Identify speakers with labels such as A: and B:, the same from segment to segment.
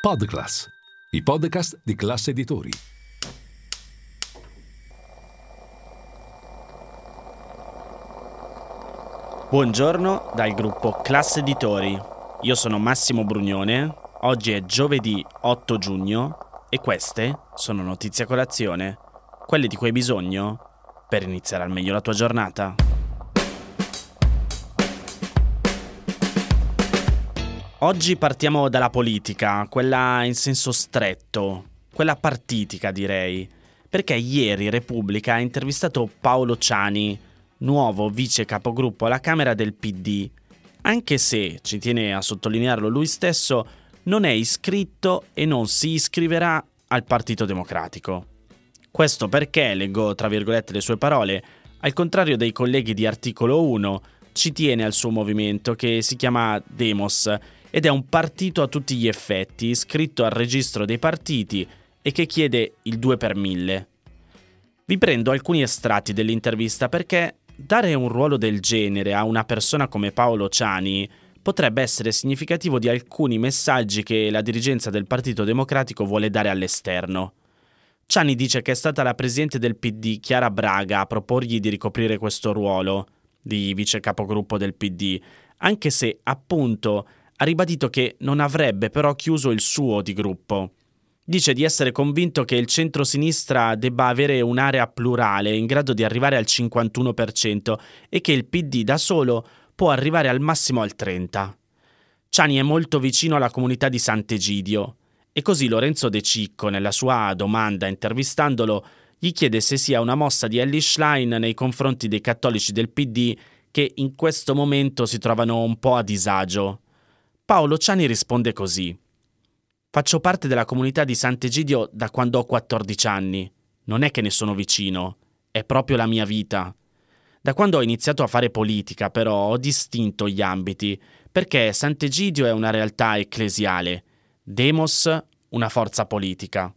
A: Podclass, i podcast di classe editori.
B: Buongiorno dal gruppo Classe Editori. Io sono Massimo Brugnone. Oggi è giovedì 8 giugno e queste sono notizie a colazione, quelle di cui hai bisogno per iniziare al meglio la tua giornata. Oggi partiamo dalla politica, quella in senso stretto, quella partitica direi, perché ieri Repubblica ha intervistato Paolo Ciani, nuovo vice capogruppo alla Camera del PD, anche se, ci tiene a sottolinearlo lui stesso, non è iscritto e non si iscriverà al Partito Democratico. Questo perché, leggo tra virgolette le sue parole, al contrario dei colleghi di articolo 1, ci tiene al suo movimento che si chiama Demos ed è un partito a tutti gli effetti, iscritto al registro dei partiti e che chiede il 2 per 1000. Vi prendo alcuni estratti dell'intervista perché dare un ruolo del genere a una persona come Paolo Ciani potrebbe essere significativo di alcuni messaggi che la dirigenza del Partito Democratico vuole dare all'esterno. Ciani dice che è stata la presidente del PD Chiara Braga a proporgli di ricoprire questo ruolo di vice capogruppo del PD, anche se appunto ha ribadito che non avrebbe però chiuso il suo di gruppo. Dice di essere convinto che il centro-sinistra debba avere un'area plurale in grado di arrivare al 51% e che il PD da solo può arrivare al massimo al 30%. Ciani è molto vicino alla comunità di Sant'Egidio e così Lorenzo De Cicco, nella sua domanda intervistandolo, gli chiede se sia una mossa di Ellie Schlein nei confronti dei cattolici del PD che in questo momento si trovano un po' a disagio. Paolo Ciani risponde così. Faccio parte della comunità di Sant'Egidio da quando ho 14 anni. Non è che ne sono vicino, è proprio la mia vita. Da quando ho iniziato a fare politica, però, ho distinto gli ambiti, perché Sant'Egidio è una realtà ecclesiale, Demos una forza politica.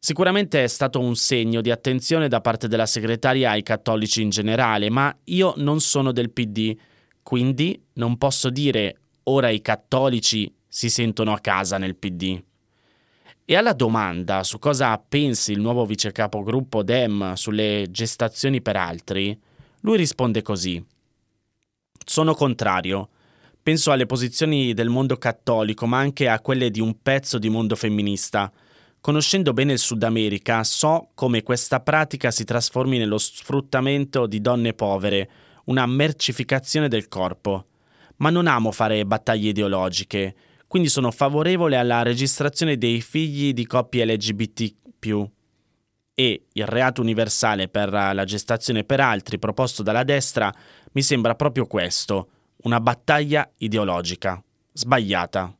B: Sicuramente è stato un segno di attenzione da parte della segretaria ai cattolici in generale, ma io non sono del PD, quindi non posso dire ora i cattolici si sentono a casa nel PD. E alla domanda su cosa pensi il nuovo vice capogruppo Dem sulle gestazioni per altri, lui risponde così. Sono contrario. Penso alle posizioni del mondo cattolico, ma anche a quelle di un pezzo di mondo femminista. Conoscendo bene il Sud America, so come questa pratica si trasformi nello sfruttamento di donne povere, una mercificazione del corpo ma non amo fare battaglie ideologiche, quindi sono favorevole alla registrazione dei figli di coppie LGBT. E il reato universale per la gestazione per altri proposto dalla destra mi sembra proprio questo, una battaglia ideologica, sbagliata.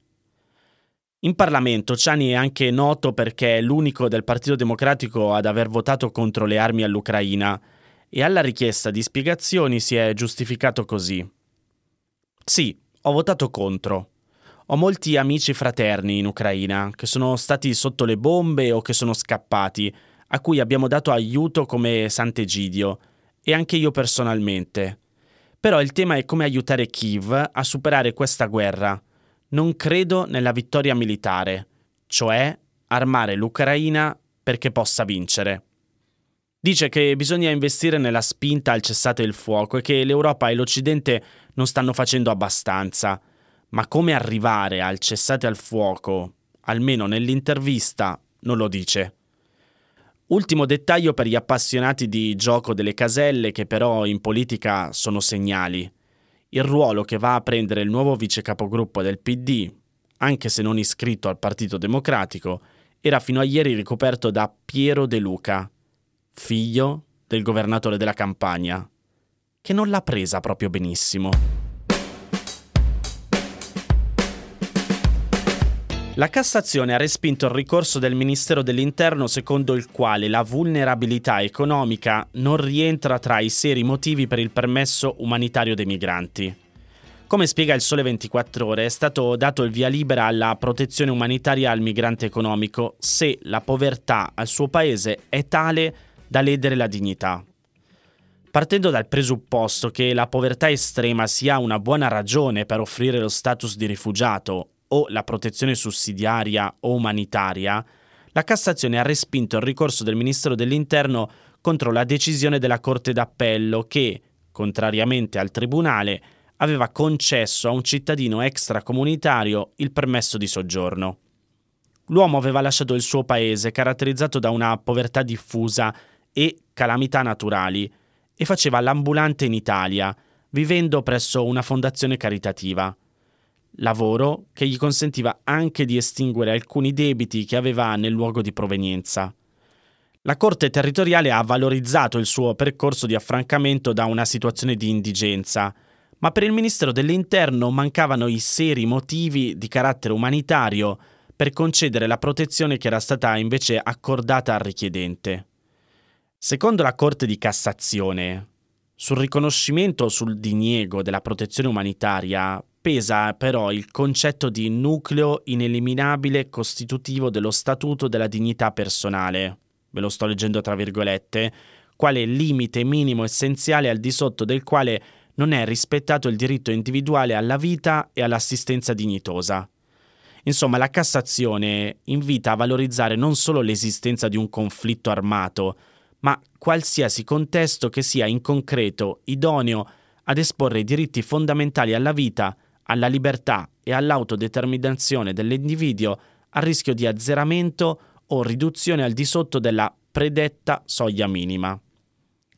B: In Parlamento Ciani è anche noto perché è l'unico del Partito Democratico ad aver votato contro le armi all'Ucraina e alla richiesta di spiegazioni si è giustificato così. Sì, ho votato contro. Ho molti amici fraterni in Ucraina che sono stati sotto le bombe o che sono scappati, a cui abbiamo dato aiuto come Sant'Egidio, e anche io personalmente. Però il tema è come aiutare Kiev a superare questa guerra. Non credo nella vittoria militare, cioè armare l'Ucraina perché possa vincere. Dice che bisogna investire nella spinta al cessate il fuoco e che l'Europa e l'Occidente non stanno facendo abbastanza. Ma come arrivare al cessate al fuoco, almeno nell'intervista, non lo dice. Ultimo dettaglio per gli appassionati di gioco delle caselle che però in politica sono segnali. Il ruolo che va a prendere il nuovo vice capogruppo del PD, anche se non iscritto al Partito Democratico, era fino a ieri ricoperto da Piero De Luca, figlio del governatore della Campania, che non l'ha presa proprio benissimo. La Cassazione ha respinto il ricorso del Ministero dell'Interno secondo il quale la vulnerabilità economica non rientra tra i seri motivi per il permesso umanitario dei migranti. Come spiega il Sole 24 ore, è stato dato il via libera alla protezione umanitaria al migrante economico se la povertà al suo paese è tale da ledere la dignità. Partendo dal presupposto che la povertà estrema sia una buona ragione per offrire lo status di rifugiato o la protezione sussidiaria o umanitaria, la Cassazione ha respinto il ricorso del Ministero dell'Interno contro la decisione della Corte d'Appello che, contrariamente al Tribunale, aveva concesso a un cittadino extracomunitario il permesso di soggiorno. L'uomo aveva lasciato il suo paese caratterizzato da una povertà diffusa e calamità naturali e faceva l'ambulante in Italia, vivendo presso una fondazione caritativa. Lavoro che gli consentiva anche di estinguere alcuni debiti che aveva nel luogo di provenienza. La Corte territoriale ha valorizzato il suo percorso di affrancamento da una situazione di indigenza, ma per il Ministero dell'Interno mancavano i seri motivi di carattere umanitario per concedere la protezione che era stata invece accordata al richiedente. Secondo la Corte di Cassazione, sul riconoscimento o sul diniego della protezione umanitaria pesa però il concetto di nucleo ineliminabile costitutivo dello statuto della dignità personale, ve lo sto leggendo tra virgolette, quale limite minimo essenziale al di sotto del quale non è rispettato il diritto individuale alla vita e all'assistenza dignitosa. Insomma, la Cassazione invita a valorizzare non solo l'esistenza di un conflitto armato, ma qualsiasi contesto che sia in concreto idoneo ad esporre i diritti fondamentali alla vita, alla libertà e all'autodeterminazione dell'individuo a rischio di azzeramento o riduzione al di sotto della predetta soglia minima.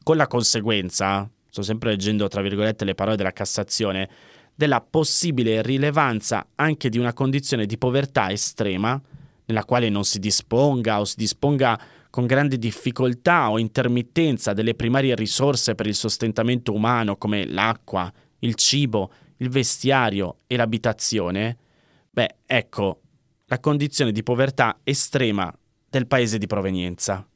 B: Con la conseguenza, sto sempre leggendo tra virgolette le parole della Cassazione, della possibile rilevanza anche di una condizione di povertà estrema, nella quale non si disponga o si disponga con grande difficoltà o intermittenza delle primarie risorse per il sostentamento umano come l'acqua, il cibo, il vestiario e l'abitazione, beh, ecco la condizione di povertà estrema del paese di provenienza.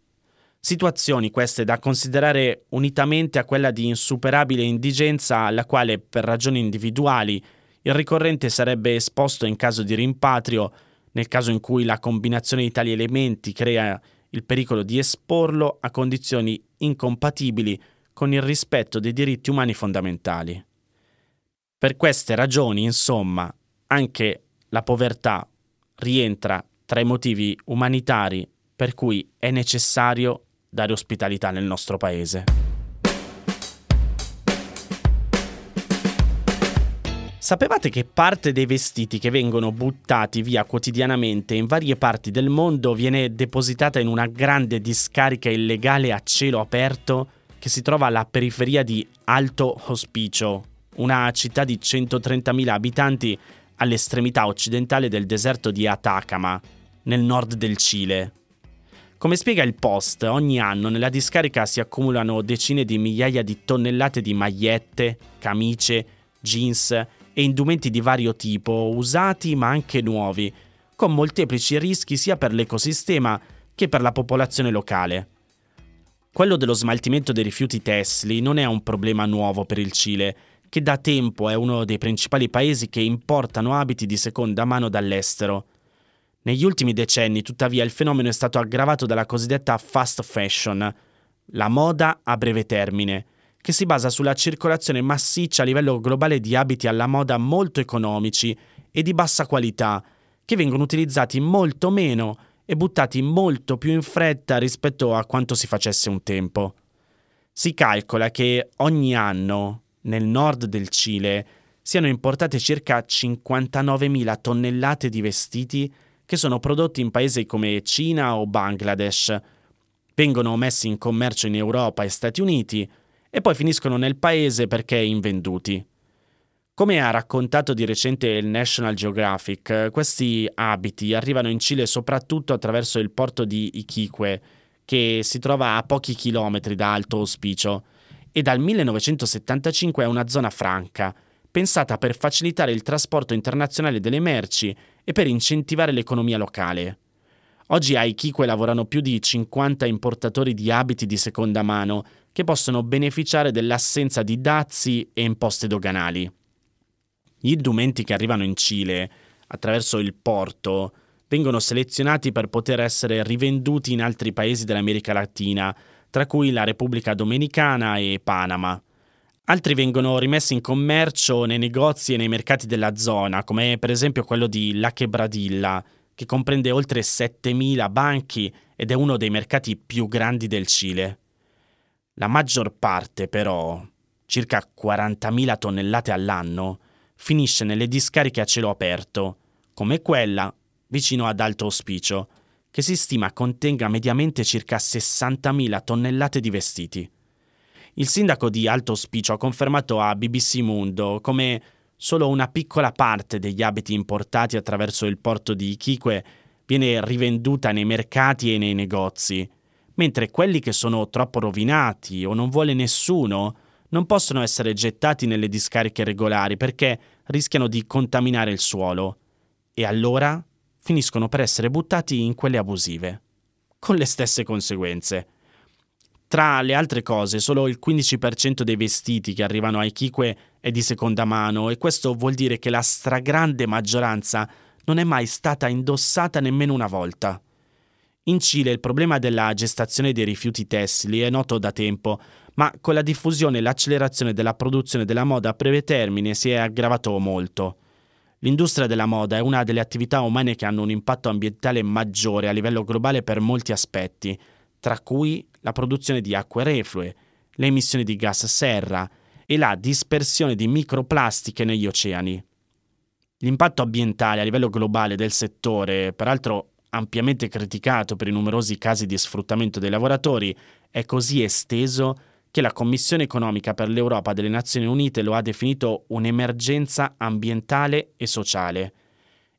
B: Situazioni queste da considerare unitamente a quella di insuperabile indigenza alla quale, per ragioni individuali, il ricorrente sarebbe esposto in caso di rimpatrio, nel caso in cui la combinazione di tali elementi crea il pericolo di esporlo a condizioni incompatibili con il rispetto dei diritti umani fondamentali. Per queste ragioni, insomma, anche la povertà rientra tra i motivi umanitari per cui è necessario dare ospitalità nel nostro paese. Sapevate che parte dei vestiti che vengono buttati via quotidianamente in varie parti del mondo viene depositata in una grande discarica illegale a cielo aperto che si trova alla periferia di Alto Hospicio, una città di 130.000 abitanti all'estremità occidentale del deserto di Atacama, nel nord del Cile. Come spiega il Post, ogni anno nella discarica si accumulano decine di migliaia di tonnellate di magliette, camicie, jeans e indumenti di vario tipo, usati ma anche nuovi, con molteplici rischi sia per l'ecosistema che per la popolazione locale. Quello dello smaltimento dei rifiuti tessili non è un problema nuovo per il Cile, che da tempo è uno dei principali paesi che importano abiti di seconda mano dall'estero. Negli ultimi decenni, tuttavia, il fenomeno è stato aggravato dalla cosiddetta fast fashion, la moda a breve termine, che si basa sulla circolazione massiccia a livello globale di abiti alla moda molto economici e di bassa qualità, che vengono utilizzati molto meno e buttati molto più in fretta rispetto a quanto si facesse un tempo. Si calcola che ogni anno, nel nord del Cile, siano importate circa 59.000 tonnellate di vestiti che sono prodotti in paesi come Cina o Bangladesh, vengono messi in commercio in Europa e Stati Uniti e poi finiscono nel paese perché invenduti. Come ha raccontato di recente il National Geographic, questi abiti arrivano in Cile soprattutto attraverso il porto di Iquique, che si trova a pochi chilometri da Alto Ospicio, e dal 1975 è una zona franca, pensata per facilitare il trasporto internazionale delle merci e per incentivare l'economia locale. Oggi a Iquique lavorano più di 50 importatori di abiti di seconda mano che possono beneficiare dell'assenza di dazi e imposte doganali. Gli indumenti che arrivano in Cile attraverso il porto vengono selezionati per poter essere rivenduti in altri paesi dell'America Latina, tra cui la Repubblica Dominicana e Panama. Altri vengono rimessi in commercio nei negozi e nei mercati della zona, come per esempio quello di La Quebradilla, che comprende oltre 7.000 banchi ed è uno dei mercati più grandi del Cile. La maggior parte, però, circa 40.000 tonnellate all'anno, finisce nelle discariche a cielo aperto, come quella vicino ad Alto Ospicio, che si stima contenga mediamente circa 60.000 tonnellate di vestiti. Il sindaco di Alto Ospicio ha confermato a BBC Mundo come solo una piccola parte degli abiti importati attraverso il porto di Iquique viene rivenduta nei mercati e nei negozi, mentre quelli che sono troppo rovinati o non vuole nessuno non possono essere gettati nelle discariche regolari perché rischiano di contaminare il suolo e allora finiscono per essere buttati in quelle abusive, con le stesse conseguenze. Tra le altre cose, solo il 15% dei vestiti che arrivano ai Kikwe è di seconda mano e questo vuol dire che la stragrande maggioranza non è mai stata indossata nemmeno una volta. In Cile il problema della gestazione dei rifiuti tessili è noto da tempo, ma con la diffusione e l'accelerazione della produzione della moda a breve termine si è aggravato molto. L'industria della moda è una delle attività umane che hanno un impatto ambientale maggiore a livello globale per molti aspetti, tra cui la produzione di acque reflue, le emissioni di gas serra e la dispersione di microplastiche negli oceani. L'impatto ambientale a livello globale del settore, peraltro ampiamente criticato per i numerosi casi di sfruttamento dei lavoratori, è così esteso che la Commissione economica per l'Europa delle Nazioni Unite lo ha definito un'emergenza ambientale e sociale.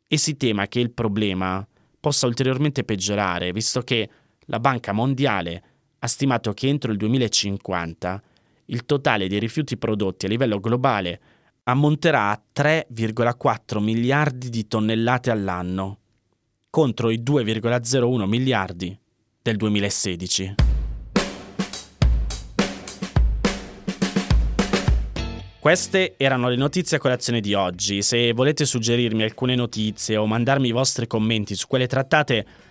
B: E si tema che il problema possa ulteriormente peggiorare, visto che la Banca Mondiale ha stimato che entro il 2050 il totale dei rifiuti prodotti a livello globale ammonterà a 3,4 miliardi di tonnellate all'anno, contro i 2,01 miliardi del 2016. Queste erano le notizie a colazione di oggi. Se volete suggerirmi alcune notizie o mandarmi i vostri commenti su quelle trattate,